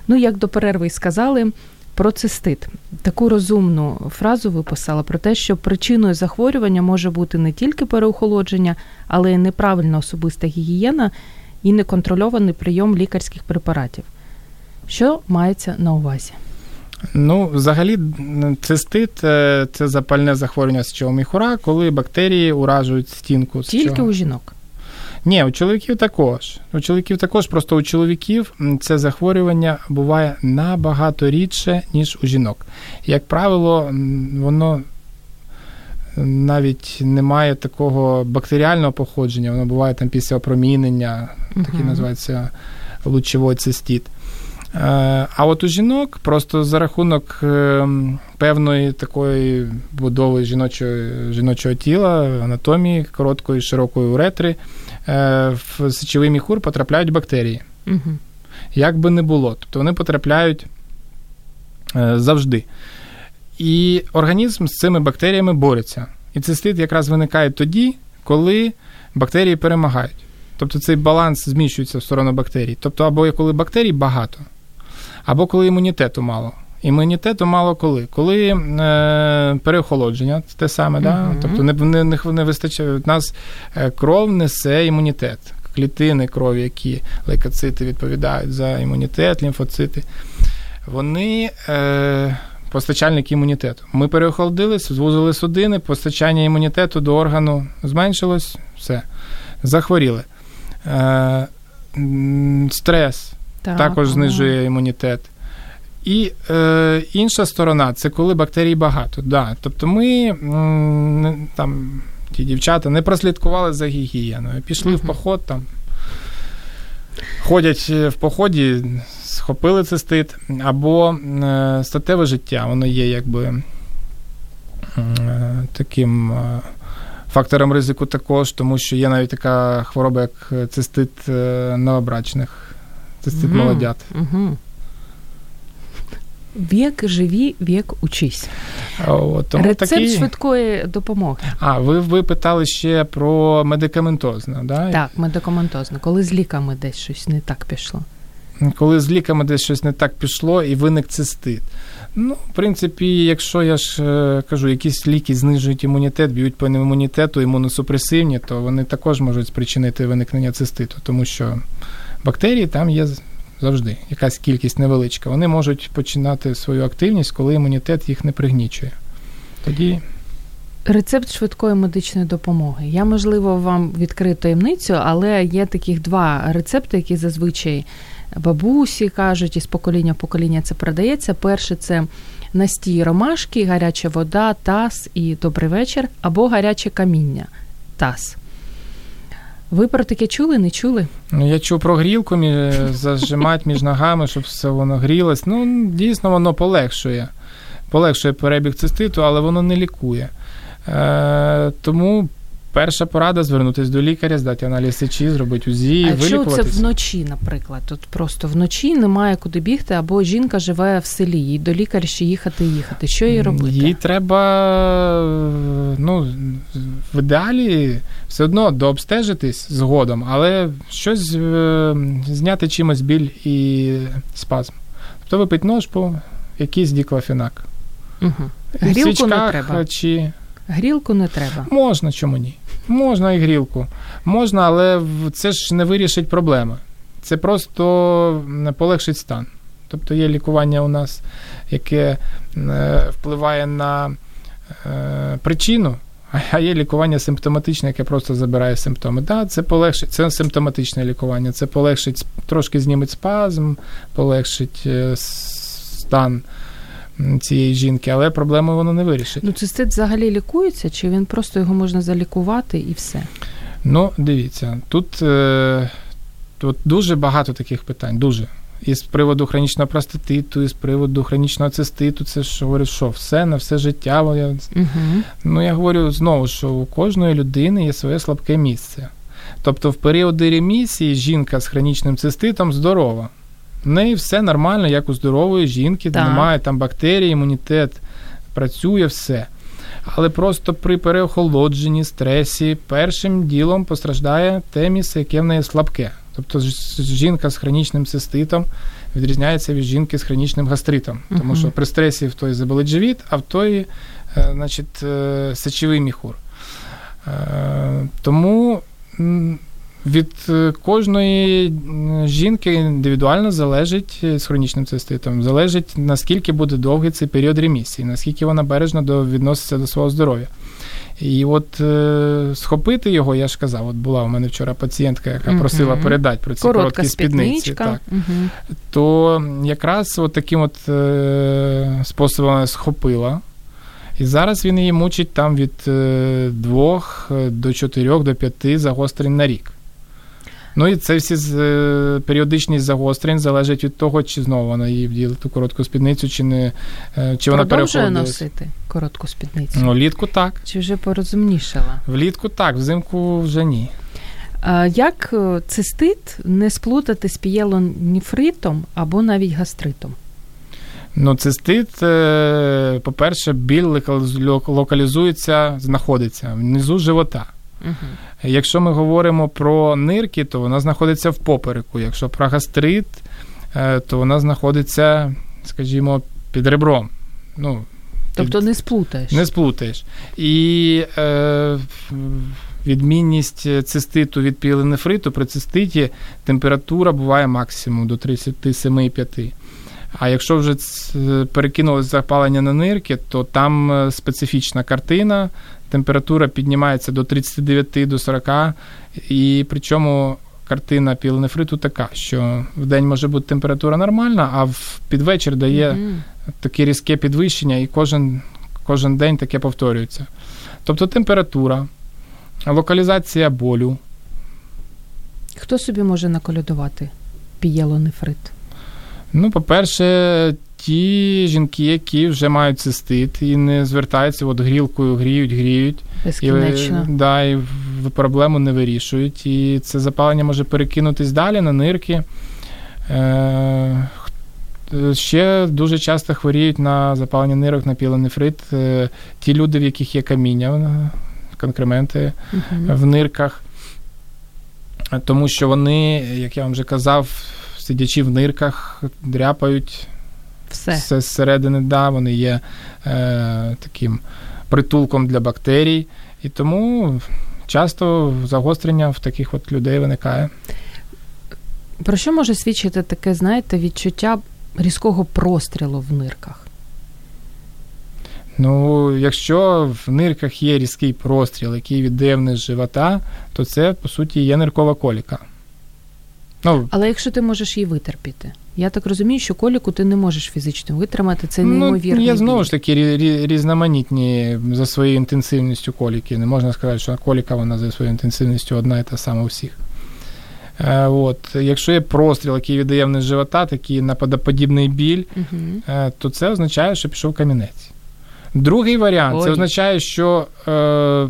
Ну, як до перерви й сказали, про цистит. Таку розумну фразу виписала про те, що причиною захворювання може бути не тільки переохолодження, але й неправильна особиста гігієна і неконтрольований прийом лікарських препаратів. Що мається на увазі? Ну, взагалі, цистит е, це запальне захворювання сечового міхура, коли бактерії уражують стінку. Тільки у жінок. Ні, у чоловіків також. У чоловіків також, просто у чоловіків це захворювання буває набагато рідше, ніж у жінок. Як правило, воно навіть не має такого бактеріального походження, воно буває там після опромінення, uh-huh. такий називається лучовий цистит. Е, а от у жінок просто за рахунок е, певної такої будови жіночого жіночого тіла, анатомії, короткої, широкої уретри, в сечовий міхур потрапляють бактерії. Угу. Як би не було. Тобто вони потрапляють завжди. І організм з цими бактеріями бореться. І цистит якраз виникає тоді, коли бактерії перемагають. Тобто цей баланс зміщується в сторону бактерій. Тобто, або коли бактерій багато, або коли імунітету мало. Імунітету мало коли. Коли е, переохолодження, те саме, uh-huh. да? тобто не не, не, не вистачає. У нас е, кров несе імунітет. Клітини крові, які лейкоцити відповідають за імунітет, лімфоцити, вони е, постачальники імунітету. Ми переохолодились, звузили судини, постачання імунітету до органу зменшилось, все, захворіли. Е, Стрес так, також знижує імунітет. І е, інша сторона це коли бактерій багато. Да. Тобто ми там, ті дівчата не прослідкували за гігієною, пішли uh-huh. в поход там. Ходять в поході схопили цистит, або е, статеве життя, воно є якби таким фактором ризику також, тому що є навіть така хвороба, як цистит новобрачних, цистит mm-hmm. молодят. Mm-hmm. Вік живі, вік учись. О, тому Рецепт такі... швидкої допомоги. А, ви ви питали ще про медикаментозне, да? Так, медикаментозне. Коли з ліками десь щось не так пішло. Коли з ліками десь щось не так пішло і виник цистит. Ну, в принципі, якщо я ж е, кажу, якісь ліки знижують імунітет, б'ють по імунітету, імуносупресивні, то вони також можуть спричинити виникнення циститу, тому що бактерії там є завжди, якась кількість невеличка. Вони можуть починати свою активність, коли імунітет їх не пригнічує. Тоді. Рецепт швидкої медичної допомоги. Я, можливо, вам відкрию таємницю, але є таких два рецепти, які зазвичай бабусі кажуть, і з покоління в покоління це передається. Перше це настій ромашки, гаряча вода, таз і добрий вечір, або гаряче каміння таз. Ви про таке чули, не чули? Ну, я чув про грілку між, зажимати між ногами, щоб все воно грілось. Ну, дійсно, воно полегшує. Полегшує перебіг циститу, але воно не лікує. Е, Тому перша порада звернутися до лікаря, здати аналіз сечі, зробити УЗІ, а Якщо це вночі, наприклад, тут просто вночі немає куди бігти, або жінка живе в селі, їй до лікаря ще їхати їхати. Що їй робити? Їй треба ну, в ідеалі все одно дообстежитись згодом, але щось е, зняти чимось біль і спазм. Тобто випить ножпу, якийсь діклофінак. Угу. Грілку не треба. Чи... Грілку не треба. Можна, чому ні? Можна і грілку. Можна, але це ж не вирішить проблеми. Це просто полегшить стан. Тобто є лікування у нас, яке е, впливає на е, причину, [LAUGHS] а є лікування симптоматичне, яке просто забирає симптоми. Да, Це полегшить, це симптоматичне лікування. Це полегшить, трошки зніметь спазм, полегшить е, стан цієї жінки, але проблеми воно не вирішить. Ну, цистит взагалі лікується, чи він просто його можна залікувати і все? Ну, дивіться, тут, е, тут дуже багато таких питань. Дуже. І з приводу хронічного простатиту, і з приводу хронічного циститу, це ж говорю, що все на все життя. Я, угу. Ну, я говорю знову, що у кожної людини є своє слабке місце. Тобто, в періоди ремісії жінка з хронічним циститом здорова. В неї все нормально, як у здорової жінки, так. немає там бактерій, імунітет, працює все. Але просто при переохолодженні, стресі, першим ділом постраждає те місце, яке в неї слабке. Тобто жінка з хронічним циститом відрізняється від жінки з хронічним гастритом. Тому що при стресі в той заболить живіт, а в той, е, значить, е, сечовий міхур. Е, тому від е, кожної жінки індивідуально залежить е, з хронічним циститом, залежить наскільки буде довгий цей період ремісії, наскільки вона бережно до, відноситься до свого здоров'я. І от е, схопити його, я ж казав, от була у мене вчора пацієнтка, яка uh просила передати про ці Коротка короткі спідниці. Так. uh То якраз от таким от е, способом схопила. І зараз він її мучить там від е, двох до чотирьох до п'яти загострень на рік. Ну і це всі е, періодичність загострень залежить від того, чи знову вона її вділа ту коротку спідницю, чи не е, чи вона переходить. носити коротку спідницю? Ну, влітку так. Чи вже порозумнішала? Влітку так, взимку вже ні. Як е, цистит не сплутати з пієлоніфритом або навіть гастритом? Ну, цистит, по-перше, біль локалізується, знаходиться внизу живота. Угу. Якщо ми говоримо про нирки, то вона знаходиться в попереку. Якщо про гастрит, е, то вона знаходиться, скажімо, під ребром. Ну, Тобто не сплутаєш. Не сплутаєш. І е, відмінність циститу від піленефриту при циститі температура буває максимум до 37,5. А якщо вже перекинулося запалення на нирки, то там е, специфічна картина, температура піднімається до 39 до 40, і причому картина піленефриту така, що в день може бути температура нормальна, а в підвечір дає mm-hmm. таке різке підвищення, і кожен, кожен день таке повторюється. Тобто температура, локалізація болю. Хто собі може наколядувати пієлонефрит? Ну, по-перше, ті жінки, які вже мають цистит і не звертаються от грілкою, гріють, гріють. Безкінечно. І, да, і проблему не вирішують. І це запалення може перекинутись далі на нирки. Е, Ще дуже часто хворіють на запалення нирок, на пілонефрит. Е, ті люди, в яких є каміння, конкременти Мгм. в нирках. Тому що вони, як я вам вже казав, сидячи в нирках, дряпають Все. все зсередини, да, вони є е, таким притулком для бактерій. І тому часто загострення в таких от людей виникає. Про що може свідчити таке, знаєте, відчуття різкого прострілу в нирках? Ну, якщо в нирках є різкий простріл, який віддає вниз живота, то це, по суті, є ниркова коліка. Ну, Але якщо ти можеш її витерпіти, я так розумію, що коліку ти не можеш фізично витримати, це неймовірно. ну, є знову ж таки рі- рі- різноманітні за своєю інтенсивністю коліки. Не можна сказати, що коліка вона за своєю інтенсивністю одна і та сама у всіх. Е, от. Якщо є простріл, який віддає вниз живота, такий нападоподібний біль, е, то це означає, що пішов камінець. Другий варіант Ой. це означає, що е,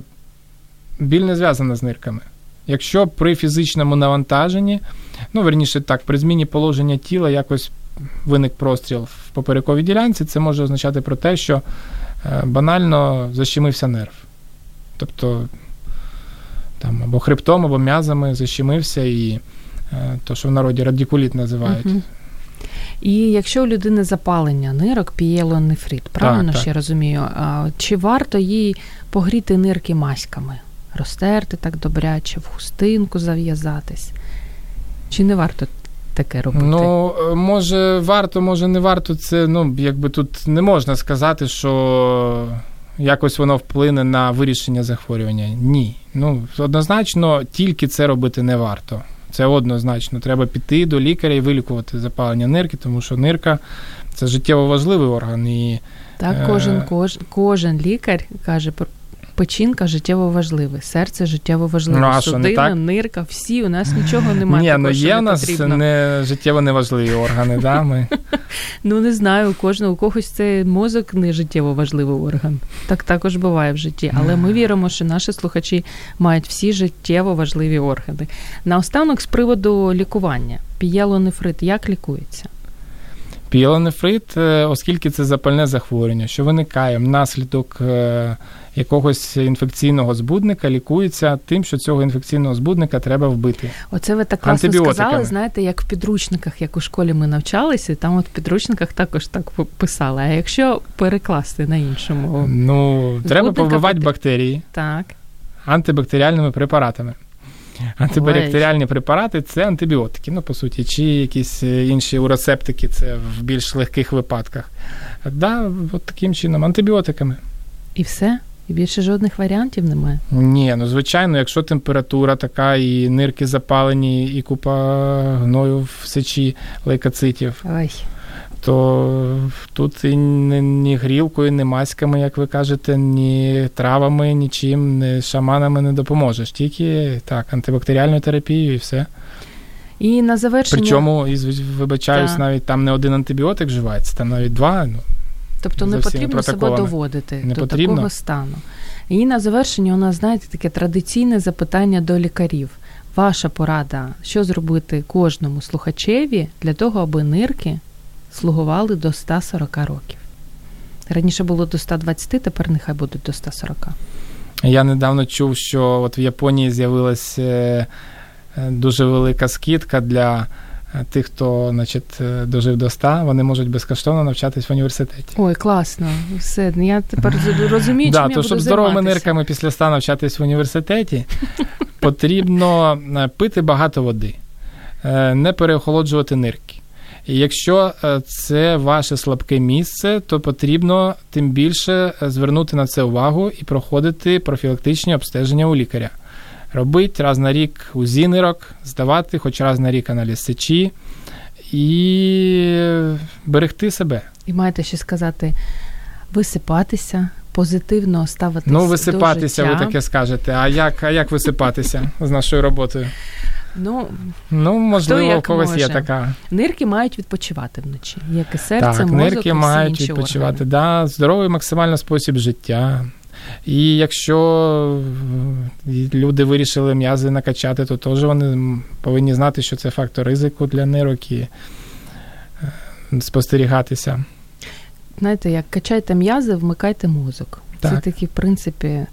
біль не зв'язана з нирками. Якщо при фізичному навантаженні, ну верніше так, при зміні положення тіла якось виник простріл в поперековій ділянці, це може означати про те, що е, банально защемився нерв. Тобто там або хребтом, або м'язами защемився і е, то, що в народі радикуліт називають. Угу. І якщо у людини запалення нирок, пієлонефрит, правильно так. ж я розумію, чи варто їй погріти нирки маськами? Розтерти так добряче, в хустинку зав'язатись? Чи не варто таке робити? Ну, е, може, варто, може, не варто. Це ну, якби тут не можна сказати, що якось воно вплине на вирішення захворювання. Ні. Ну, однозначно, тільки це робити не варто. Це однозначно. Треба піти до лікаря і вилікувати запалення нирки, тому що нирка це життєво важливий орган. І Так, Е. кожен, кож, кожен лікар каже, про- печінка життєво важливе, серце життєво важливе, Ну, судина, нирка, всі, у нас нічого [LAUGHS] немає. Ні, ну є у нас потрібно. не життєво неважливі органи. Да? Ми... [LAUGHS] Ну не знаю, у кожного у когось це мозок не життєво важливий орган. Так також буває в житті. Але ми віримо, що наші слухачі мають всі життєво важливі органи. Наостанок з приводу лікування. Пієлонефрит як лікується? Піелонефрит, оскільки це запальне захворювання, що виникає внаслідок е, якогось інфекційного збудника, лікується тим, що цього інфекційного збудника треба вбити. Оце ви так класно сказали, знаєте, як в підручниках, як у школі ми навчалися, там от в підручниках також так писали. А якщо перекласти на іншу мову, Ну, треба побивати бактерії так. антибактеріальними препаратами. [LAUGHS] Антибактеріальні препарати це антибіотики, ну, по суті, чи якісь е, інші уросептики, це в більш легких випадках. Да, от таким чином, антибіотиками. І все? І більше жодних варіантів немає. Ні, ну звичайно, якщо температура така, і нирки запалені, і купа гною в сечі лейкоцитів, Ой. То тут і ні, ні грілкою, ні маськами, як ви кажете, ні травами, нічим, ні шаманами не допоможеш. Тільки так, антибактеріальною терапією і все. І на завершення, Причому, і вибачаюсь, Так. навіть там не один антибіотик вживається, там навіть два. Ну, тобто не потрібно себе доводити Не до потрібно. такого стану. І на завершення у нас, знаєте, таке традиційне запитання до лікарів. Ваша порада, що зробити кожному слухачеві для того, аби нирки слугували до 140 років. Раніше було до 120, тепер нехай будуть до 140. Я недавно чув, що от в Японії з'явилась е, е, дуже велика скидка для е, тих, хто значить, дожив до 100, вони можуть безкоштовно навчатись в університеті. Ой, класно. Все, я тепер розумію, Да, чим то, я щоб буду здоровими нирками після 100 навчатись в університеті, потрібно пити багато води, не переохолоджувати нирки. І якщо е, це ваше слабке місце, то потрібно тим більше е, звернути на це увагу і проходити профілактичні обстеження у лікаря. Робити раз на рік УЗІ нирок, здавати хоч раз на рік аналіз сечі і берегти себе. І маєте ще сказати, висипатися, позитивно ставитися Ну, до висипатися, життя. ви таке скажете. А як, а як висипатися з нашою роботою? Ну, Ну, можливо, у когось може. є така. нирки мають відпочивати вночі, як і серце, так, мозок нирки і всі мають інші відпочивати. органи. Да, здоровий максимально спосіб життя. І якщо е, люди вирішили м'язи накачати, то теж вони повинні знати, що це фактор ризику для нирок і е, спостерігатися. Знаєте, як качайте м'язи, вмикайте мозок. Це такі, в принципі,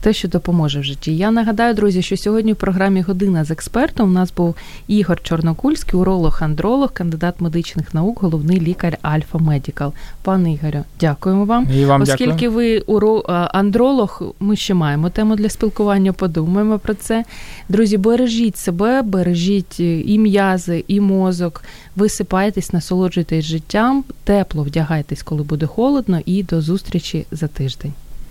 те, що допоможе в житті. Я нагадаю, друзі, що сьогодні в програмі Година з експертом у нас був Ігор Чорнокульський, уролог-андролог, кандидат медичних наук, головний лікар Альфа Медікал. Пане Ігорю, дякуємо вам. І вам Оскільки дякую. ви уро... андролог, ми ще маємо тему для спілкування, подумаємо про це. Друзі, бережіть себе, бережіть е, і м'язи, і мозок. Висипайтесь, насолоджуйтесь життям, тепло вдягайтесь, коли буде холодно, і до зустрічі за тиждень.